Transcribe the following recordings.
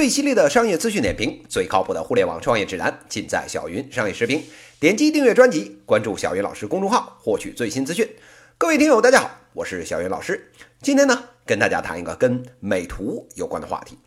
最犀利的商业资讯点评，最靠谱的互联网创业指南，尽在小云商业视频。点击订阅专辑，关注小云老师公众号，获取最新资讯。各位听友，大家好，我是小云老师。今天呢，跟大家谈一个跟美图有关的话题。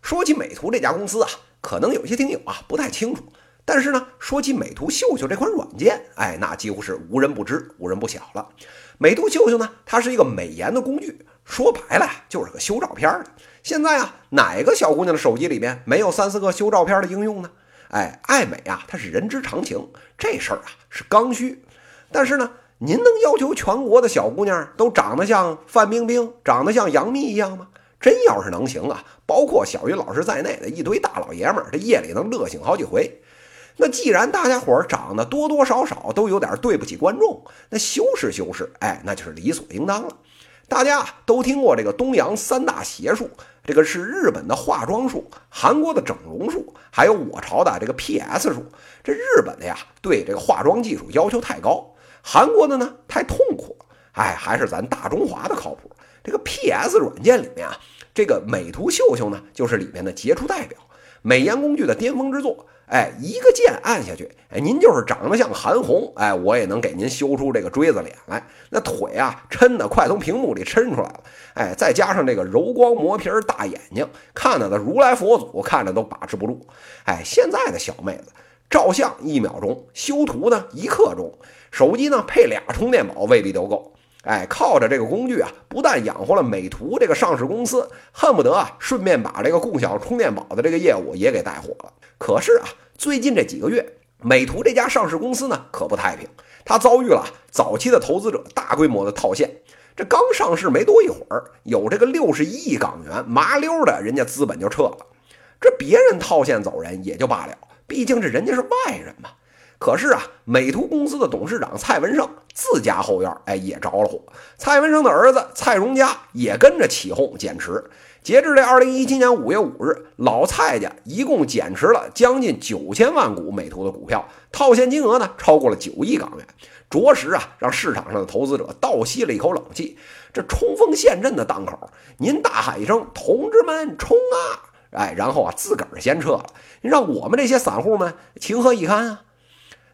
说起美图这家公司啊，可能有些听友啊不太清楚。但是呢，说起美图秀秀这款软件，哎，那几乎是无人不知、无人不晓了。美图秀秀呢，它是一个美颜的工具，说白了就是个修照片的。现在啊，哪个小姑娘的手机里面没有三四个修照片的应用呢？哎，爱美啊，它是人之常情，这事儿啊是刚需。但是呢，您能要求全国的小姑娘都长得像范冰冰、长得像杨幂一样吗？真要是能行啊，包括小云老师在内的一堆大老爷们儿，这夜里能乐醒好几回。那既然大家伙儿长得多多少少都有点对不起观众，那修饰修饰，哎，那就是理所应当了。大家都听过这个东洋三大邪术，这个是日本的化妆术、韩国的整容术，还有我朝的这个 PS 术。这日本的呀，对这个化妆技术要求太高；韩国的呢，太痛苦。哎，还是咱大中华的靠谱。这个 PS 软件里面啊，这个美图秀秀呢，就是里面的杰出代表，美颜工具的巅峰之作。哎，一个键按下去，哎，您就是长得像韩红，哎，我也能给您修出这个锥子脸来。那腿啊，抻的快从屏幕里抻出来了，哎，再加上这个柔光磨皮大眼睛，看着的如来佛祖看着都把持不住。哎，现在的小妹子照相一秒钟，修图呢一刻钟，手机呢配俩充电宝未必都够。哎，靠着这个工具啊，不但养活了美图这个上市公司，恨不得啊顺便把这个共享充电宝的这个业务也给带火了。可是啊，最近这几个月，美图这家上市公司呢可不太平，它遭遇了早期的投资者大规模的套现。这刚上市没多一会儿，有这个六十亿港元麻溜的，人家资本就撤了。这别人套现走人也就罢了，毕竟这人家是外人嘛。可是啊，美图公司的董事长蔡文胜自家后院哎也着了火，蔡文胜的儿子蔡荣家也跟着起哄减持。截至这二零一七年五月五日，老蔡家一共减持了将近九千万股美图的股票，套现金额呢超过了九亿港元，着实啊让市场上的投资者倒吸了一口冷气。这冲锋陷阵的当口，您大喊一声“同志们冲啊”，哎，然后啊自个儿先撤了，让我们这些散户们情何以堪啊？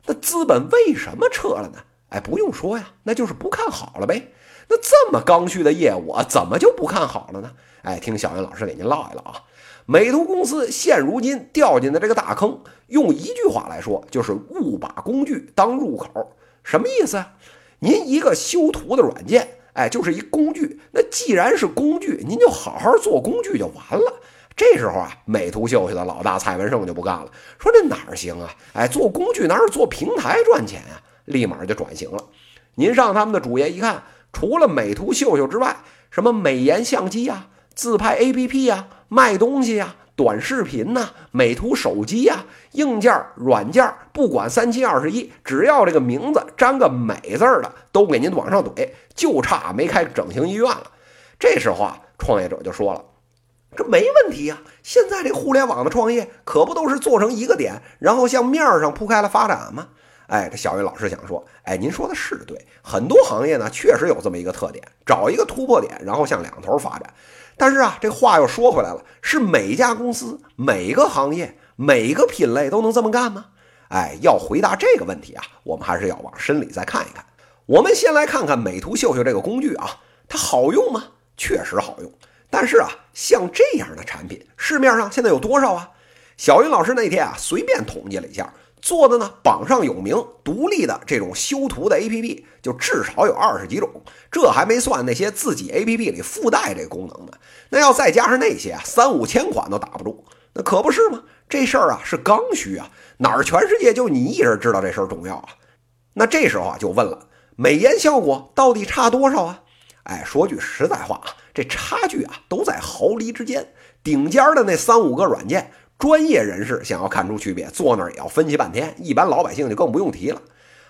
那资本为什么撤了呢？哎，不用说呀，那就是不看好了呗。那这么刚需的业务，怎么就不看好了呢？哎，听小云老师给您唠一唠啊。美图公司现如今掉进的这个大坑，用一句话来说，就是误把工具当入口。什么意思啊？您一个修图的软件，哎，就是一工具。那既然是工具，您就好好做工具就完了。这时候啊，美图秀秀的老大蔡文胜就不干了，说这哪儿行啊？哎，做工具哪是做平台赚钱啊？立马就转型了。您上他们的主页一看，除了美图秀秀之外，什么美颜相机呀、自拍 APP 呀、卖东西呀、短视频呐、美图手机呀、硬件、软件，不管三七二十一，只要这个名字沾个美字的，都给您往上怼，就差没开整形医院了。这时候啊，创业者就说了。这没问题呀！现在这互联网的创业可不都是做成一个点，然后向面上铺开了发展吗？哎，这小云老师想说，哎，您说的是对，很多行业呢确实有这么一个特点，找一个突破点，然后向两头发展。但是啊，这话又说回来了，是每家公司、每个行业、每个品类都能这么干吗？哎，要回答这个问题啊，我们还是要往深里再看一看。我们先来看看美图秀秀这个工具啊，它好用吗？确实好用。但是啊，像这样的产品，市面上现在有多少啊？小云老师那天啊，随便统计了一下，做的呢榜上有名、独立的这种修图的 APP，就至少有二十几种。这还没算那些自己 APP 里附带这功能的。那要再加上那些啊，三五千款都打不住。那可不是吗？这事儿啊是刚需啊，哪儿全世界就你一人知道这事儿重要啊？那这时候啊就问了，美颜效果到底差多少啊？哎，说句实在话啊。这差距啊，都在毫厘之间。顶尖的那三五个软件，专业人士想要看出区别，坐那儿也要分析半天。一般老百姓就更不用提了。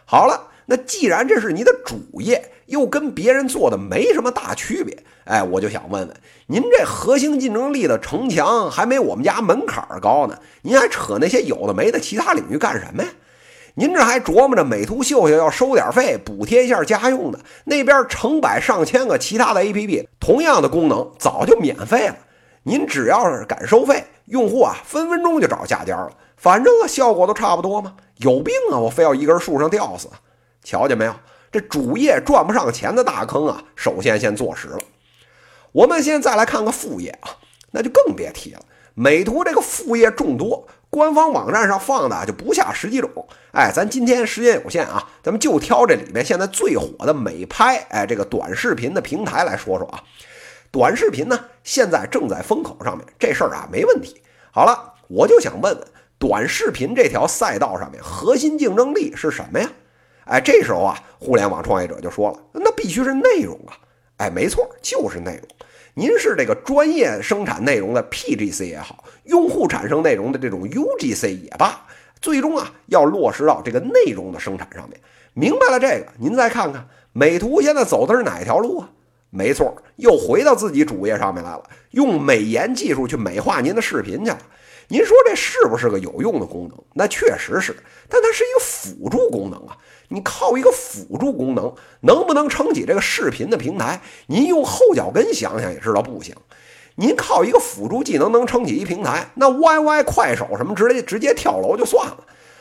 好了，那既然这是你的主业，又跟别人做的没什么大区别，哎，我就想问问您，这核心竞争力的城墙还没我们家门槛高呢，您还扯那些有的没的其他领域干什么呀？您这还琢磨着美图秀秀要收点费补贴一下家用的，那边成百上千个其他的 APP，同样的功能早就免费了。您只要是敢收费，用户啊分分钟就找下家了。反正啊效果都差不多嘛，有病啊！我非要一根树上吊死？瞧见没有？这主业赚不上钱的大坑啊，首先先坐实了。我们现在再来看看副业啊，那就更别提了。美图这个副业众多，官方网站上放的就不下十几种。哎，咱今天时间有限啊，咱们就挑这里面现在最火的美拍，哎，这个短视频的平台来说说啊。短视频呢，现在正在风口上面，这事儿啊没问题。好了，我就想问问，短视频这条赛道上面核心竞争力是什么呀？哎，这时候啊，互联网创业者就说了，那必须是内容啊！哎，没错，就是内容。您是这个专业生产内容的 PGC 也好，用户产生内容的这种 UGC 也罢，最终啊要落实到这个内容的生产上面。明白了这个，您再看看美图现在走的是哪条路啊？没错，又回到自己主页上面来了，用美颜技术去美化您的视频去了。您说这是不是个有用的功能？那确实是，但它是一个辅助功能啊。你靠一个辅助功能，能不能撑起这个视频的平台？您用后脚跟想想也知道不行。您靠一个辅助技能能撑起一平台，那 YY 快手什么直接直接跳楼就算了。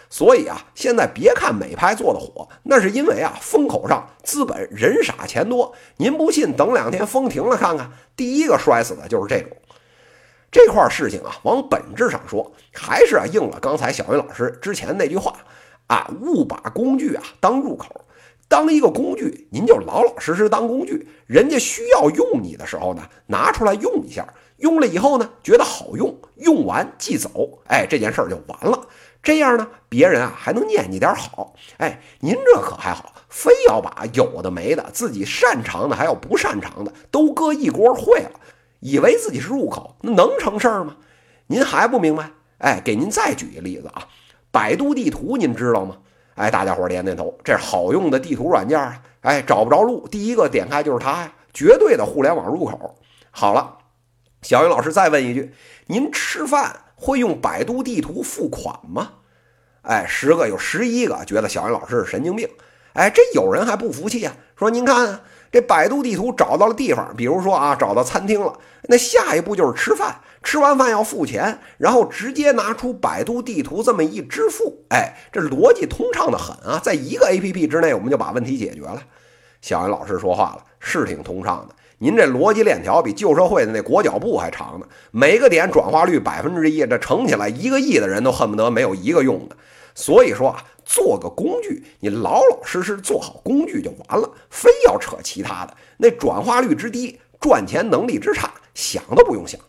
所以啊，现在别看美拍做的火，那是因为啊风口上资本人傻钱多。您不信，等两天风停了看看，第一个摔死的就是这种。这块事情啊，往本质上说，还是啊应了刚才小云老师之前那句话啊，勿把工具啊当入口，当一个工具，您就老老实实当工具。人家需要用你的时候呢，拿出来用一下，用了以后呢，觉得好用，用完即走，哎，这件事儿就完了。这样呢，别人啊还能念你点好。哎，您这可还好，非要把有的没的，自己擅长的还有不擅长的都搁一锅烩了。以为自己是入口，那能成事儿吗？您还不明白？哎，给您再举一例子啊，百度地图您知道吗？哎，大家伙点点头，这是好用的地图软件啊。哎，找不着路，第一个点开就是它呀，绝对的互联网入口。好了，小云老师再问一句，您吃饭会用百度地图付款吗？哎，十个有十一个觉得小云老师是神经病。哎，这有人还不服气啊，说您看。这百度地图找到了地方，比如说啊，找到餐厅了，那下一步就是吃饭，吃完饭要付钱，然后直接拿出百度地图这么一支付，哎，这逻辑通畅的很啊，在一个 APP 之内，我们就把问题解决了。小云老师说话了，是挺通畅的，您这逻辑链条比旧社会的那裹脚布还长呢，每个点转化率百分之一，这乘起来一个亿的人都恨不得没有一个用的。所以说啊，做个工具，你老老实实做好工具就完了，非要扯其他的，那转化率之低，赚钱能力之差，想都不用想。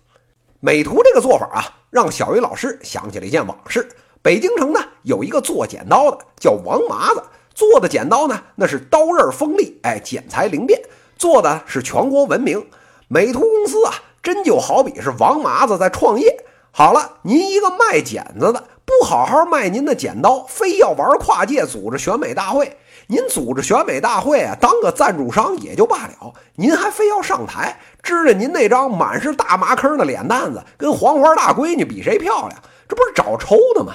美图这个做法啊，让小鱼老师想起了一件往事。北京城呢有一个做剪刀的，叫王麻子，做的剪刀呢那是刀刃锋利，哎，剪裁灵便，做的是全国闻名。美图公司啊，真就好比是王麻子在创业。好了，您一个卖剪子的。不好好卖您的剪刀，非要玩跨界组织选美大会。您组织选美大会啊，当个赞助商也就罢了，您还非要上台，支着您那张满是大麻坑的脸蛋子，跟黄花大闺女比谁漂亮，这不是找抽的吗？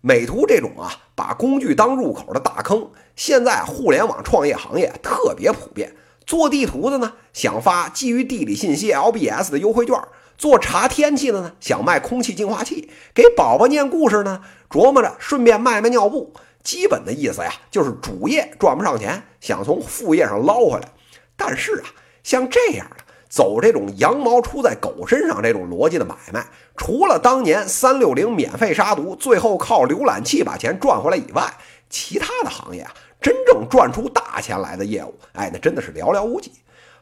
美图这种啊，把工具当入口的大坑，现在互联网创业行业特别普遍。做地图的呢，想发基于地理信息 LBS 的优惠券。做查天气的呢，想卖空气净化器；给宝宝念故事呢，琢磨着顺便卖卖尿布。基本的意思呀，就是主业赚不上钱，想从副业上捞回来。但是啊，像这样的走这种羊毛出在狗身上这种逻辑的买卖，除了当年三六零免费杀毒，最后靠浏览器把钱赚回来以外，其他的行业啊，真正赚出大钱来的业务，哎，那真的是寥寥无几。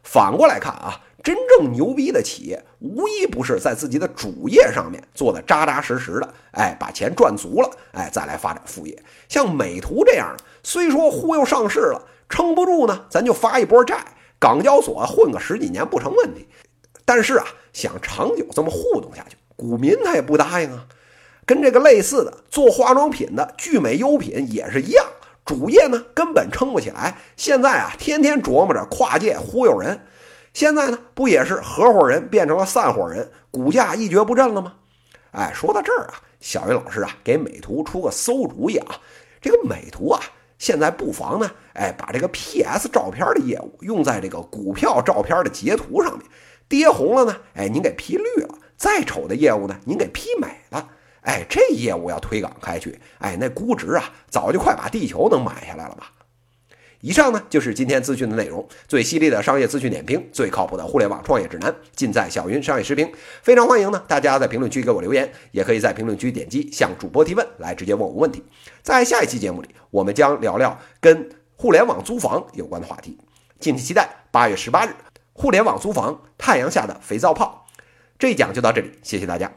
反过来看啊。真正牛逼的企业，无一不是在自己的主业上面做的扎扎实实的，哎，把钱赚足了，哎，再来发展副业。像美图这样，虽说忽悠上市了，撑不住呢，咱就发一波债，港交所混个十几年不成问题。但是啊，想长久这么糊弄下去，股民他也不答应啊。跟这个类似的，做化妆品的聚美优品也是一样，主业呢根本撑不起来。现在啊，天天琢磨着跨界忽悠人。现在呢，不也是合伙人变成了散伙人，股价一蹶不振了吗？哎，说到这儿啊，小云老师啊，给美图出个馊主意啊。这个美图啊，现在不妨呢，哎，把这个 PS 照片的业务用在这个股票照片的截图上面，跌红了呢，哎，您给 P 绿了，再丑的业务呢，您给批美了，哎，这业务要推广开去，哎，那估值啊，早就快把地球能买下来了吧。以上呢就是今天资讯的内容，最犀利的商业资讯点评，最靠谱的互联网创业指南，尽在小云商业时评。非常欢迎呢，大家在评论区给我留言，也可以在评论区点击向主播提问，来直接问我问题。在下一期节目里，我们将聊聊跟互联网租房有关的话题，敬请期待。八月十八日，互联网租房，太阳下的肥皂泡。这一讲就到这里，谢谢大家。